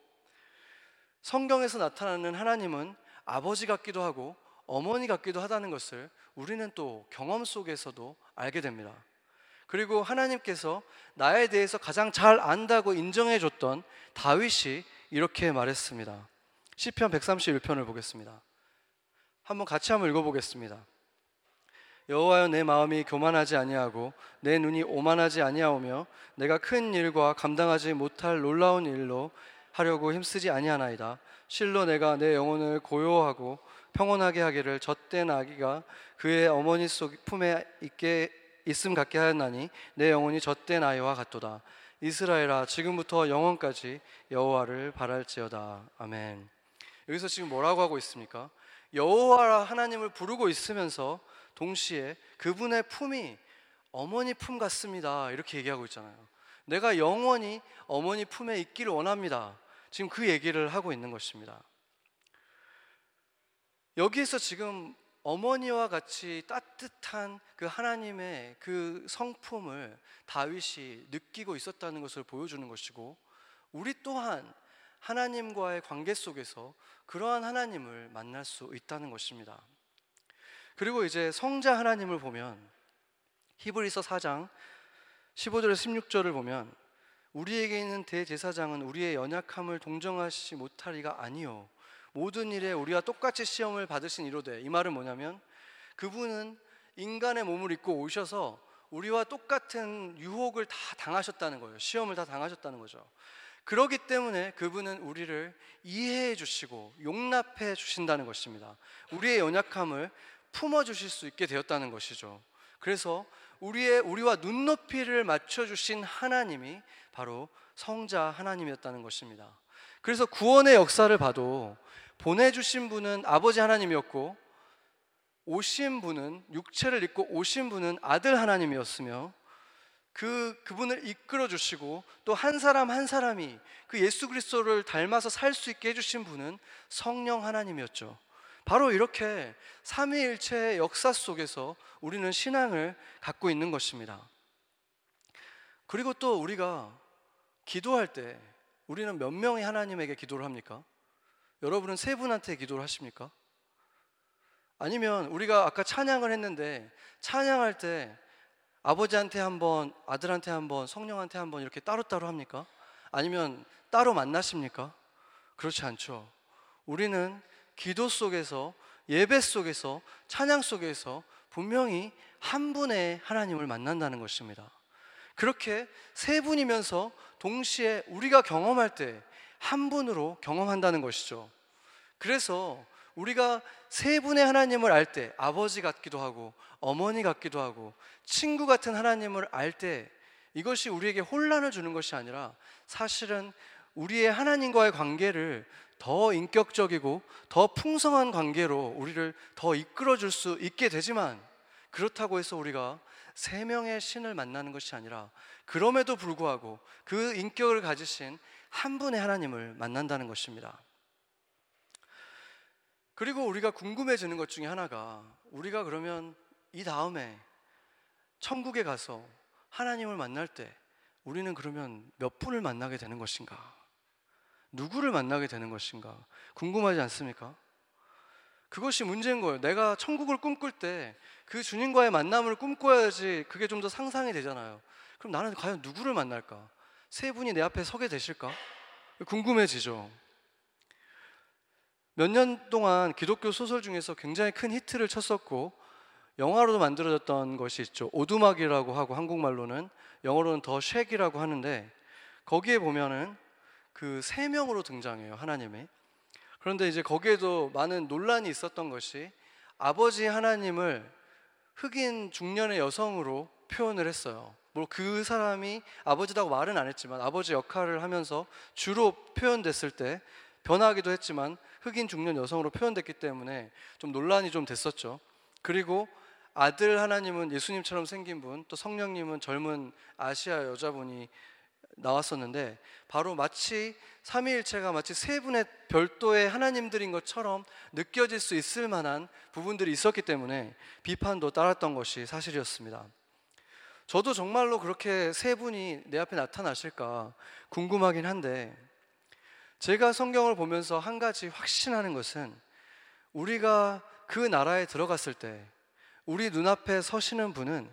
성경에서 나타나는 하나님은 아버지 같기도 하고 어머니 같기도 하다는 것을 우리는 또 경험 속에서도 알게 됩니다. 그리고 하나님께서 나에 대해서 가장 잘 안다고 인정해 줬던 다윗이 이렇게 말했습니다. 시편 131편을 보겠습니다. 한번 같이 한번 읽어 보겠습니다. 여호와여 내 마음이 교만하지 아니하고 내 눈이 오만하지 아니하오며 내가 큰 일과 감당하지 못할 놀라운 일로 하려고 힘쓰지 아니하나이다. 실로 내가 내 영혼을 고요하고 평온하게 하기를 젖된 아기가 그의 어머니 속 품에 있게 있음 같게 하였나니 내 영혼이 젖된 아이와 같도다. 이스라엘아 지금부터 영원까지 여호와를 바랄지어다. 아멘. 여기서 지금 뭐라고 하고 있습니까? 여호와 하나님을 부르고 있으면서 동시에 그분의 품이 어머니 품 같습니다. 이렇게 얘기하고 있잖아요. 내가 영원히 어머니 품에 있기를 원합니다. 지금 그 얘기를 하고 있는 것입니다. 여기에서 지금 어머니와 같이 따뜻한 그 하나님의 그 성품을 다윗이 느끼고 있었다는 것을 보여주는 것이고 우리 또한 하나님과의 관계 속에서 그러한 하나님을 만날 수 있다는 것입니다. 그리고 이제 성자 하나님을 보면 히브리서 4장 15절에서 16절을 보면 우리에게 있는 대제사장은 우리의 연약함을 동정하시지 못하리가 아니요 모든 일에 우리와 똑같이 시험을 받으신 이로되 이 말은 뭐냐면 그분은 인간의 몸을 입고 오셔서 우리와 똑같은 유혹을 다 당하셨다는 거예요. 시험을 다 당하셨다는 거죠. 그러기 때문에 그분은 우리를 이해해 주시고 용납해 주신다는 것입니다. 우리의 연약함을 품어 주실 수 있게 되었다는 것이죠. 그래서 우리의 우리와 눈높이를 맞춰 주신 하나님이 바로 성자 하나님이었다는 것입니다. 그래서 구원의 역사를 봐도 보내 주신 분은 아버지 하나님이었고 오신 분은 육체를 입고 오신 분은 아들 하나님이었으며 그 그분을 이끌어 주시고 또 한 사람 한 사람이 그 예수 그리스도를 닮아서 살 수 있게 해 주신 분은 성령 하나님이었죠. 바로 이렇게 삼위일체의 역사 속에서 우리는 신앙을 갖고 있는 것입니다. 그리고 또 우리가 기도할 때 우리는 몇 명이 하나님에게 기도를 합니까? 여러분은 세 분한테 기도를 하십니까? 아니면 우리가 아까 찬양을 했는데 찬양할 때 아버지한테 한 번, 아들한테 한 번, 성령한테 한번 이렇게 따로따로 합니까? 아니면 따로 만나십니까? 그렇지 않죠. 우리는 기도 속에서 예배 속에서 찬양 속에서 분명히 한 분의 하나님을 만난다는 것입니다. 그렇게 세 분이면서 동시에 우리가 경험할 때 한 분으로 경험한다는 것이죠. 그래서 우리가 세 분의 하나님을 알 때 아버지 같기도 하고 어머니 같기도 하고 친구 같은 하나님을 알 때 이것이 우리에게 혼란을 주는 것이 아니라 사실은 우리의 하나님과의 관계를 더 인격적이고 더 풍성한 관계로 우리를 더 이끌어 줄 수 있게 되지만 그렇다고 해서 우리가 세 명의 신을 만나는 것이 아니라 그럼에도 불구하고 그 인격을 가지신 한 분의 하나님을 만난다는 것입니다. 그리고 우리가 궁금해지는 것 중에 하나가 우리가 그러면 이 다음에 천국에 가서 하나님을 만날 때 우리는 그러면 몇 분을 만나게 되는 것인가? 누구를 만나게 되는 것인가? 궁금하지 않습니까? 그것이 문제인 거예요. 내가 천국을 꿈꿀 때 그 주님과의 만남을 꿈꿔야지 그게 좀 더 상상이 되잖아요. 그럼 나는 과연 누구를 만날까? 세 분이 내 앞에 서게 되실까? 궁금해지죠. 몇 년 동안 기독교 소설 중에서 굉장히 큰 히트를 쳤었고 영화로도 만들어졌던 것이 있죠. 오두막이라고 하고 한국말로는 영어로는 더 쉑이라고 하는데 거기에 보면은 그 세 명으로 등장해요 하나님이. 그런데 이제 거기에도 많은 논란이 있었던 것이 아버지 하나님을 흑인 중년의 여성으로 표현을 했어요. 뭐 그 사람이 아버지라고 말은 안 했지만 아버지 역할을 하면서 주로 표현됐을 때 변하기도 했지만 흑인 중년 여성으로 표현됐기 때문에 좀 논란이 좀 됐었죠. 그리고 아들 하나님은 예수님처럼 생긴 분, 또 성령님은 젊은 아시아 여자분이 나왔었는데 바로 마치 삼위일체가 마치 세 분의 별도의 하나님들인 것처럼 느껴질 수 있을 만한 부분들이 있었기 때문에 비판도 따랐던 것이 사실이었습니다. 저도 정말로 그렇게 세 분이 내 앞에 나타나실까 궁금하긴 한데 제가 성경을 보면서 한 가지 확신하는 것은 우리가 그 나라에 들어갔을 때 우리 눈앞에 서시는 분은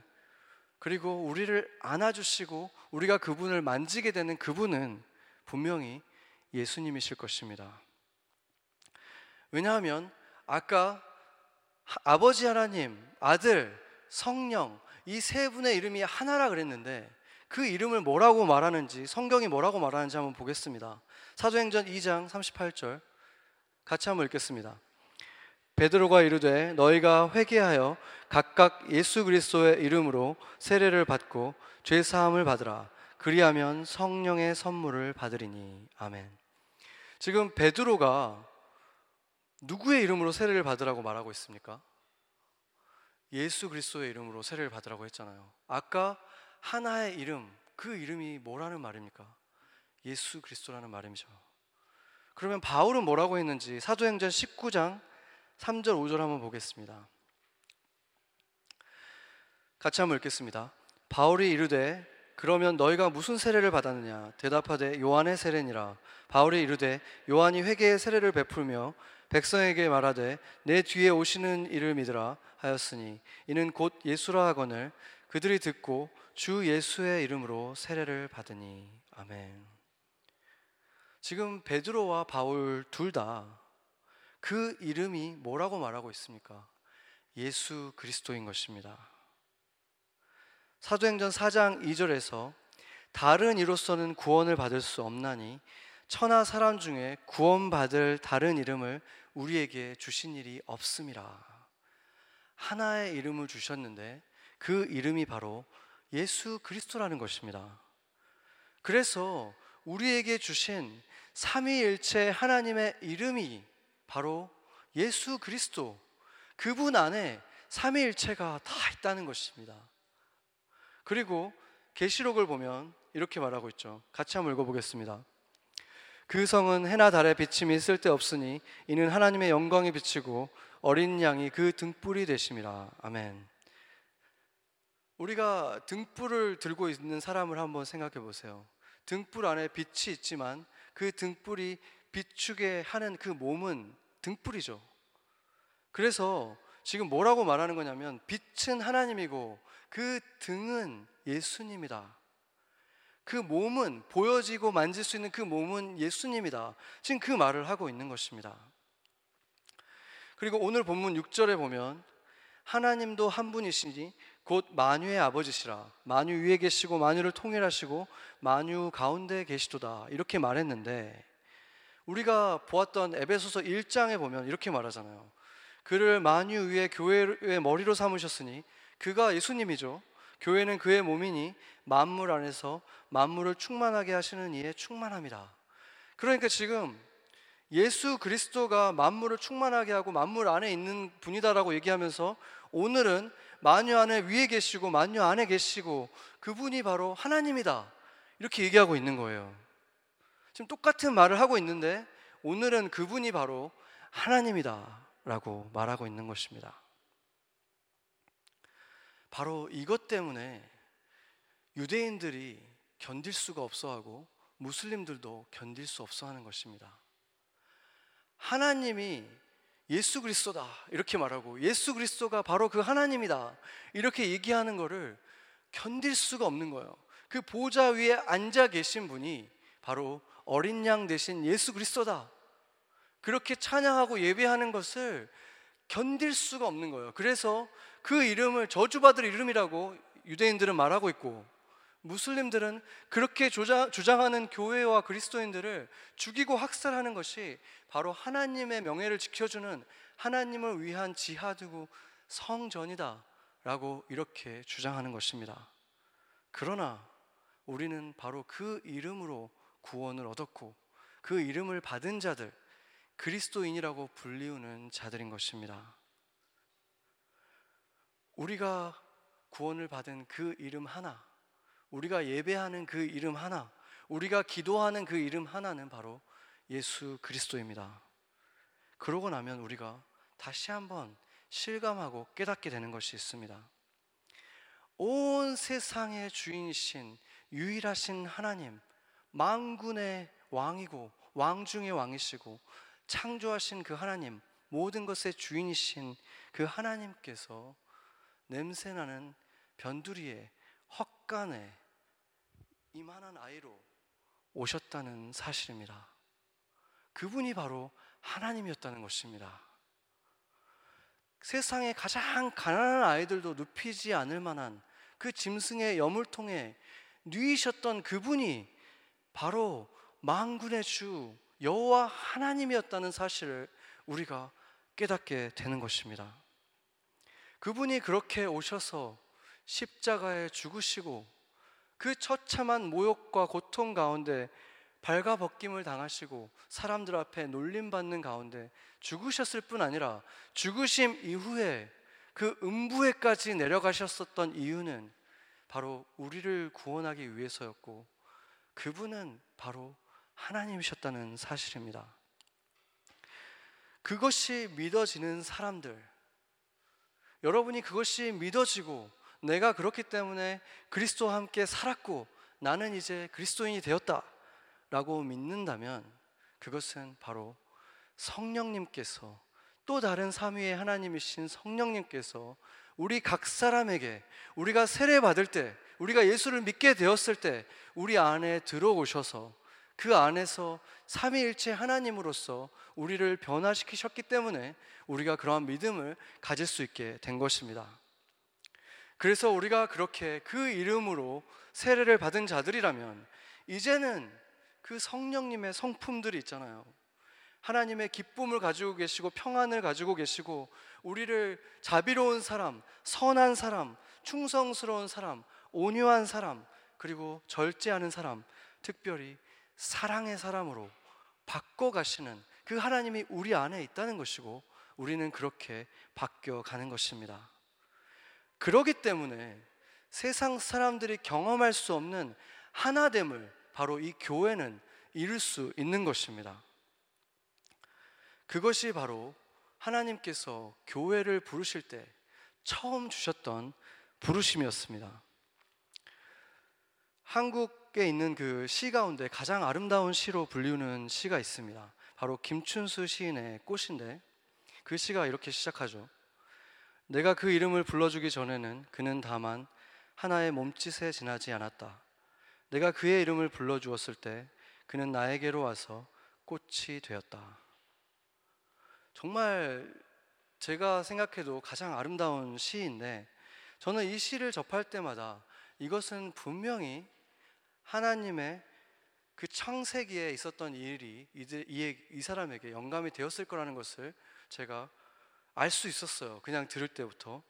그리고 우리를 안아주시고 우리가 그분을 만지게 되는 그분은 분명히 예수님이실 것입니다. 왜냐하면 아까 아버지 하나님, 아들, 성령 이 세 분의 이름이 하나라 그랬는데 그 이름을 뭐라고 말하는지 성경이 뭐라고 말하는지 한번 보겠습니다. 사도행전 2장 38절 같이 한번 읽겠습니다. 베드로가 이르되 너희가 회개하여 각각 예수 그리스도의 이름으로 세례를 받고 죄 사함을 받으라 그리하면 성령의 선물을 받으리니 아멘. 지금 베드로가 누구의 이름으로 세례를 받으라고 말하고 있습니까? 예수 그리스도의 이름으로 세례를 받으라고 했잖아요. 아까 하나의 이름, 그 이름이 뭐라는 말입니까? 예수 그리스도라는 말이죠. 그러면 바울은 뭐라고 했는지 사도행전 19장 3절 5절 한번 보겠습니다. 같이 한번 읽겠습니다. 바울이 이르되 그러면 너희가 무슨 세례를 받았느냐 대답하되 요한의 세례니라 바울이 이르되 요한이 회개의 세례를 베풀며 백성에게 말하되 내 뒤에 오시는 이를 믿으라 하였으니 이는 곧 예수라 하거늘 그들이 듣고 주 예수의 이름으로 세례를 받으니 아멘. 지금 베드로와 바울 둘 다 그 이름이 뭐라고 말하고 있습니까? 예수 그리스도인 것입니다. 사도행전 4장 2절에서 다른 이로서는 구원을 받을 수 없나니 천하 사람 중에 구원받을 다른 이름을 우리에게 주신 일이 없음이라. 하나의 이름을 주셨는데 그 이름이 바로 예수 그리스도라는 것입니다. 그래서 우리에게 주신 삼위일체 하나님의 이름이 바로 예수 그리스도 그분 안에 삼위일체가 다 있다는 것입니다. 그리고 계시록을 보면 이렇게 말하고 있죠. 같이 한번 읽어보겠습니다. 그 성은 해나 달의 비침이 쓸데 없으니 이는 하나님의 영광이 비치고 어린 양이 그 등불이 되심이라. 아멘. 우리가 등불을 들고 있는 사람을 한번 생각해 보세요. 등불 안에 빛이 있지만 그 등불이 비추게 하는 그 몸은 등불이죠. 그래서 지금 뭐라고 말하는 거냐면 빛은 하나님이고 그 등은 예수님이다. 그 몸은 보여지고 만질 수 있는 그 몸은 예수님이다. 지금 그 말을 하고 있는 것입니다. 그리고 오늘 본문 6절에 보면 하나님도 한 분이시니 곧 만유의 아버지시라 만유 위에 계시고 만유를 통일하시고 만유 가운데 계시도다 이렇게 말했는데 우리가 보았던 에베소서 1장에 보면 이렇게 말하잖아요. 그를 만유 위에 교회의 머리로 삼으셨으니 그가 예수님이죠. 교회는 그의 몸이니 만물 안에서 만물을 충만하게 하시는 이의 충만함이다. 그러니까 지금 예수 그리스도가 만물을 충만하게 하고 만물 안에 있는 분이다라고 얘기하면서 오늘은 만유 안에 위에 계시고 만유 안에 계시고 그분이 바로 하나님이다. 이렇게 얘기하고 있는 거예요. 지금 똑같은 말을 하고 있는데 오늘은 그분이 바로 하나님이다. 라고 말하고 있는 것입니다. 바로 이것 때문에 유대인들이 견딜 수가 없어 하고 무슬림들도 견딜 수 없어 하는 것입니다. 하나님이 예수 그리스도다 이렇게 말하고 예수 그리스도가 바로 그 하나님이다 이렇게 얘기하는 것을 견딜 수가 없는 거예요. 그 보좌 위에 앉아 계신 분이 바로 어린 양 대신 예수 그리스도다. 그렇게 찬양하고 예배하는 것을 견딜 수가 없는 거예요. 그래서 그 이름을 저주받을 이름이라고 유대인들은 말하고 있고 무슬림들은 그렇게 주장하는 교회와 그리스도인들을 죽이고 학살하는 것이 바로 하나님의 명예를 지켜주는 하나님을 위한 지하드고 성전이다 라고 이렇게 주장하는 것입니다. 그러나 우리는 바로 그 이름으로 구원을 얻었고 그 이름을 받은 자들, 그리스도인이라고 불리우는 자들인 것입니다. 우리가 구원을 받은 그 이름 하나, 우리가 예배하는 그 이름 하나, 우리가 기도하는 그 이름 하나는 바로 예수 그리스도입니다. 그러고 나면 우리가 다시 한번 실감하고 깨닫게 되는 것이 있습니다. 온 세상의 주인이신 유일하신 하나님, 만군의 왕이고 왕 중의 왕이시고 창조하신 그 하나님, 모든 것의 주인이신 그 하나님께서 냄새나는 변두리에 헛간에 이만한 아이로 오셨다는 사실입니다. 그분이 바로 하나님이었다는 것입니다. 세상에 가장 가난한 아이들도 눕히지 않을 만한 그 짐승의 여물통에 누이셨던 그분이 바로 만군의 주 여호와 하나님이었다는 사실을 우리가 깨닫게 되는 것입니다. 그분이 그렇게 오셔서 십자가에 죽으시고 그 처참한 모욕과 고통 가운데 발가벗김을 당하시고 사람들 앞에 놀림받는 가운데 죽으셨을 뿐 아니라 죽으심 이후에 그 음부에까지 내려가셨었던 이유는 바로 우리를 구원하기 위해서였고 그분은 바로 하나님이셨다는 사실입니다. 그것이 믿어지는 사람들, 여러분이 그것이 믿어지고 내가 그렇기 때문에 그리스도와 함께 살았고 나는 이제 그리스도인이 되었다 라고 믿는다면 그것은 바로 성령님께서 또 다른 삼위의 하나님이신 성령님께서 우리 각 사람에게 우리가 세례 받을 때 우리가 예수를 믿게 되었을 때 우리 안에 들어오셔서 그 안에서 삼위일체 하나님으로서 우리를 변화시키셨기 때문에 우리가 그러한 믿음을 가질 수 있게 된 것입니다. 그래서 우리가 그렇게 그 이름으로 세례를 받은 자들이라면 이제는 그 성령님의 성품들이 있잖아요. 하나님의 기쁨을 가지고 계시고 평안을 가지고 계시고 우리를 자비로운 사람, 선한 사람, 충성스러운 사람, 온유한 사람, 그리고 절제하는 사람, 특별히 사랑의 사람으로 바꿔 가시는 그 하나님이 우리 안에 있다는 것이고 우리는 그렇게 바뀌어 가는 것입니다. 그러기 때문에 세상 사람들이 경험할 수 없는 하나됨을 바로 이 교회는 이룰 수 있는 것입니다. 그것이 바로 하나님께서 교회를 부르실 때 처음 주셨던 부르심이었습니다. 한국에 있는 그 시 가운데 가장 아름다운 시로 불리우는 시가 있습니다. 바로 김춘수 시인의 꽃인데 그 시가 이렇게 시작하죠. 내가 그 이름을 불러주기 전에는 그는 다만 하나의 몸짓에 지나지 않았다. 내가 그의 이름을 불러주었을 때 그는 나에게로 와서 꽃이 되었다. 정말 제가 생각해도 가장 아름다운 시인데 저는 이 시를 접할 때마다 이것은 분명히 하나님의 그 창세기에 있었던 일이 이, 이 사람에게 영감이 되었을 거라는 것을 제가 알 수 있었어요. 그냥 들을 때부터.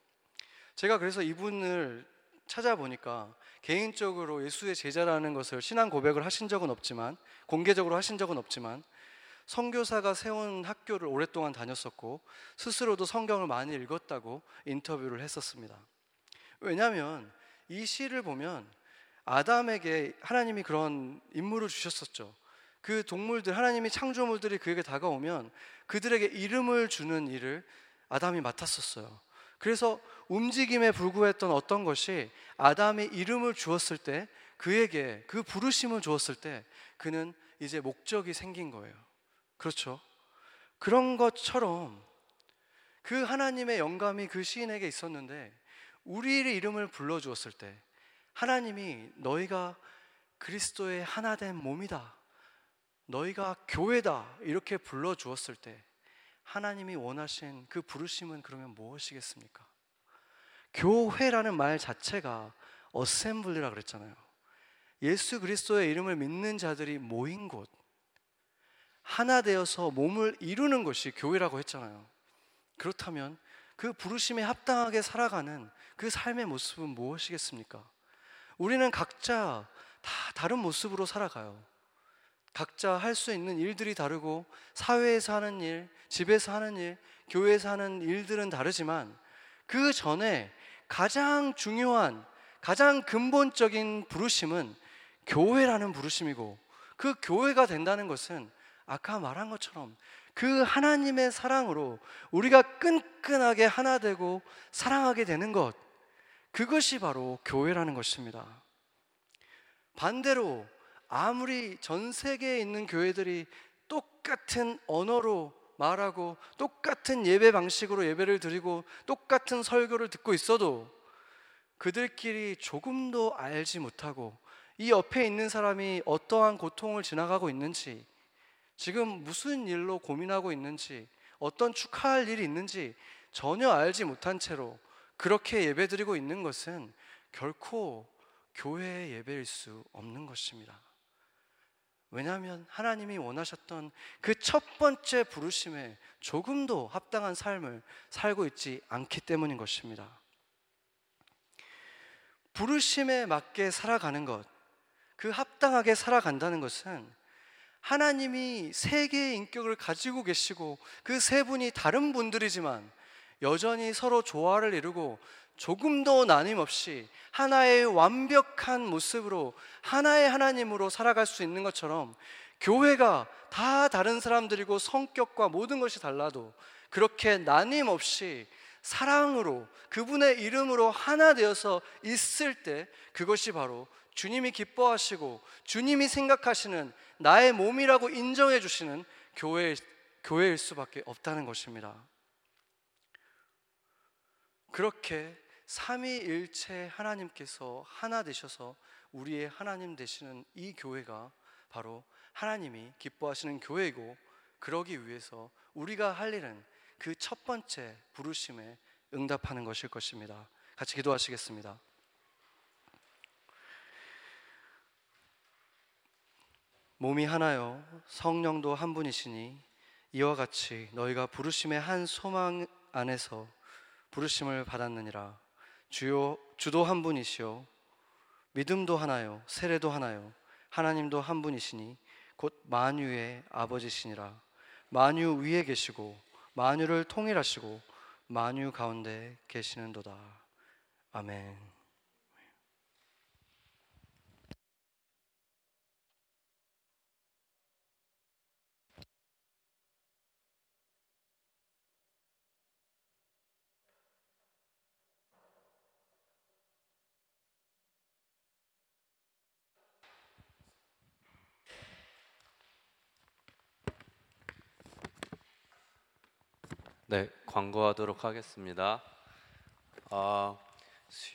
제가 그래서 이분을 찾아보니까 개인적으로 예수의 제자라는 것을 신앙 고백을 하신 적은 없지만 공개적으로 하신 적은 없지만 선교사가 세운 학교를 오랫동안 다녔었고 스스로도 성경을 많이 읽었다고 인터뷰를 했었습니다. 왜냐하면 이 시를 보면 아담에게 하나님이 그런 임무를 주셨었죠. 그 동물들 하나님이 창조물들이 그에게 다가오면 그들에게 이름을 주는 일을 아담이 맡았었어요. 그래서 움직임에 불구했던 어떤 것이 아담이 이름을 주었을 때 그에게 그 부르심을 주었을 때 그는 이제 목적이 생긴 거예요. 그렇죠? 그런 것처럼 그 하나님의 영감이 그 시인에게 있었는데 우리의 이름을 불러 주었을 때 하나님이 너희가 그리스도의 하나된 몸이다. 너희가 교회다. 이렇게 불러 주었을 때 하나님이 원하신 그 부르심은 그러면 무엇이겠습니까? 교회라는 말 자체가 어셈블리라 그랬잖아요. 예수 그리스도의 이름을 믿는 자들이 모인 곳, 하나 되어서 몸을 이루는 것이 교회라고 했잖아요. 그렇다면 그 부르심에 합당하게 살아가는 그 삶의 모습은 무엇이겠습니까? 우리는 각자 다 다른 모습으로 살아가요. 각자 할 수 있는 일들이 다르고 사회에서 하는 일, 집에서 하는 일, 교회에서 하는 일들은 다르지만 그 전에 가장 중요한 가장 근본적인 부르심은 교회라는 부르심이고 그 교회가 된다는 것은 아까 말한 것처럼 그 하나님의 사랑으로 우리가 끈끈하게 하나 되고 사랑하게 되는 것 그것이 바로 교회라는 것입니다. 반대로 아무리 전 세계에 있는 교회들이 똑같은 언어로 말하고 똑같은 예배 방식으로 예배를 드리고 똑같은 설교를 듣고 있어도 그들끼리 조금도 알지 못하고 이 옆에 있는 사람이 어떠한 고통을 지나가고 있는지 지금 무슨 일로 고민하고 있는지 어떤 축하할 일이 있는지 전혀 알지 못한 채로 그렇게 예배드리고 있는 것은 결코 교회의 예배일 수 없는 것입니다. 왜냐하면 하나님이 원하셨던 그 첫 번째 부르심에 조금도 합당한 삶을 살고 있지 않기 때문인 것입니다. 부르심에 맞게 살아가는 것, 그 합당하게 살아간다는 것은 하나님이 세 개의 인격을 가지고 계시고 그 세 분이 다른 분들이지만 여전히 서로 조화를 이루고 조금도 나님없이 하나의 완벽한 모습으로 하나의 하나님으로 살아갈 수 있는 것처럼 교회가 다 다른 사람들이고 성격과 모든 것이 달라도 그렇게 나님없이 사랑으로 그분의 이름으로 하나 되어서 있을 때 그것이 바로 주님이 기뻐하시고 주님이 생각하시는 나의 몸이라고 인정해 주시는 교회 교회일 수밖에 없다는 것입니다. 그렇게 삼위일체 하나님께서 하나 되셔서 우리의 하나님 되시는 이 교회가 바로 하나님이 기뻐하시는 교회이고 그러기 위해서 우리가 할 일은 그 첫 번째 부르심에 응답하는 것일 것입니다. 같이 기도하시겠습니다. 몸이 하나요 성령도 한 분이시니 이와 같이 너희가 부르심의 한 소망 안에서 부르심을 받았느니라. 주요 주도 한 분이시요. 믿음도 하나요. 세례도 하나요. 하나님도 한 분이시니 곧 만유의 아버지시니라. 만유 위에 계시고 만유를 통일하시고 만유 가운데 계시는도다. 아멘. 네, 광고하도록 하겠습니다. 아, 수요